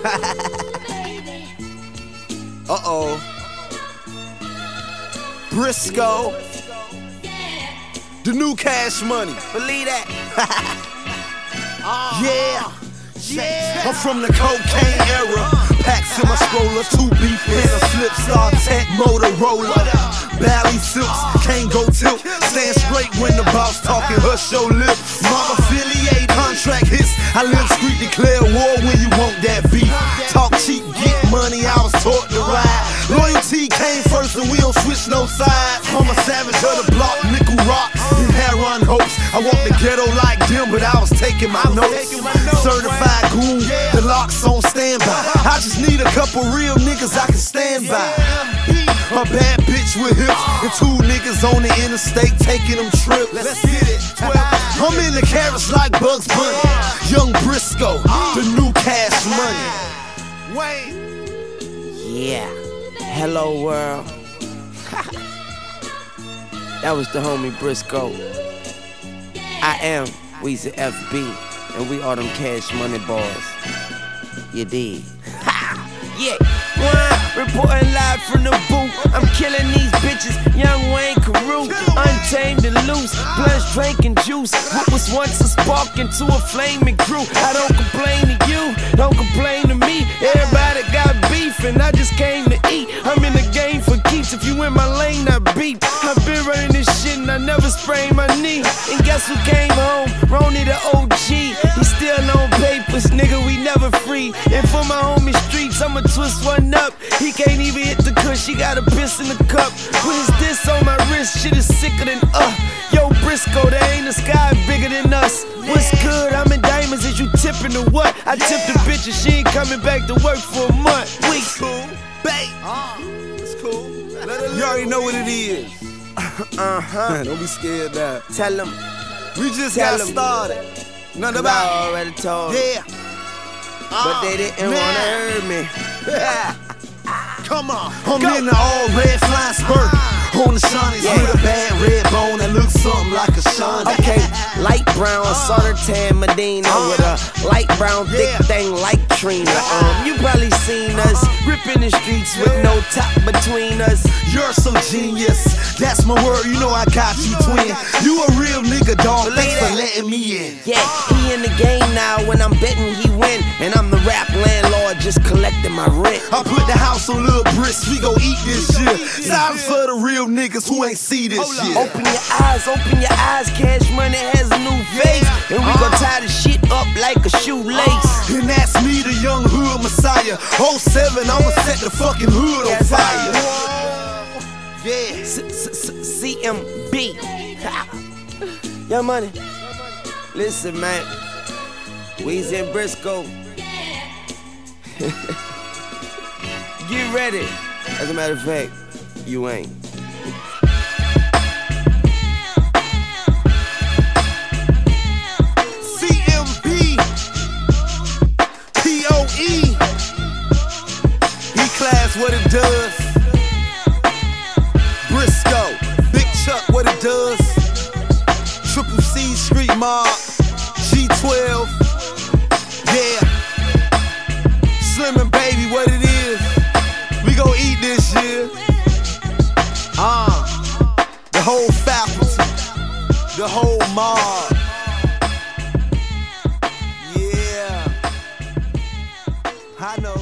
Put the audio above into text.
uh oh. Brisco. The new cash money. Believe that. yeah. Yeah. I'm from the cocaine era. Packs in my stroller, two beef and a flip star tech Motorola. Bally silks, can't go tilt. Stand straight when the boss talking, hush your lips. Mom affiliate contract hits. I live street, declare war when no sides. I'm a savage of the block, nickel rock, and heron hopes. I walk the ghetto like them, but I was taking my notes. Certified goon, the locks on standby. I just need a couple real niggas I can stand by. A bad bitch with hips and two niggas on the interstate taking them trips. Let's get it. I'm in the carrots like Bugs Bunny. Young Brisco, the new cash money. Wayne. Yeah. Hello world. That was the homie Brisco. I am Weezy FB, and we are them cash money boys. You did. yeah. One, reporting live from the booth. I'm killing these bitches. Young Wayne Carew, untamed and loose. Blunts drinking juice. What was once a spark into a flame and grew. I don't complain to you, don't complain to me. Everybody got beef, and I just came to eat. I'm in the game for keeps. If you in my lane, and sprained my knee. And guess who came home? Ronnie the OG. He still on papers, nigga. We never free. And for my homie streets, I'ma twist one up. He can't even hit the cush. He got a piss in the cup. What is this on my wrist? Shit is sicker than uh. Yo, Brisco, there ain't a sky bigger than us. What's good? I'm in diamonds. Is you tipping or what? I tipped the bitch and she ain't coming back to work for a month. We cool, babe. It's cool. You already know what it is. Uh huh. Don't be scared now. Tell them. We just Tell got 'em. started. Nothing I about already told. Yeah. But they ah, didn't wanna hear me. Come on. I'm in the all red flying spurt. Ah. On the shinies Yeah. with a bad red bone that looks something like a shiny. Okay, light brown, ah. solder tan Medina with a light brown thick Yeah. thing like Trina. Um, you probably seen us ripping the streets with no top between us. You're so genius. That's my word. You know I got you, twin. You a real nigga, dog. Thanks for letting me in. Yeah, he uh. in the game now. When I'm betting, he win, and I'm the rap landlord, just collecting my rent. I put the house on Lil Brisk. We gon' eat this shit. Silence for the real niggas who ain't see this shit. Open your eyes, open your eyes. Cash money has 07, I'ma set the fucking hood on fire. Yeah. CMB. Young money. Listen, man. Weezy and Brisco. Get ready. As a matter of fact, you ain't. Does. Brisco. Big Chuck, what it does. Triple C Street Mob. G12. Yeah. Slim and Baby, what it is. We gon' eat this year. Ah. The whole faculty. The whole mob. Yeah. I know.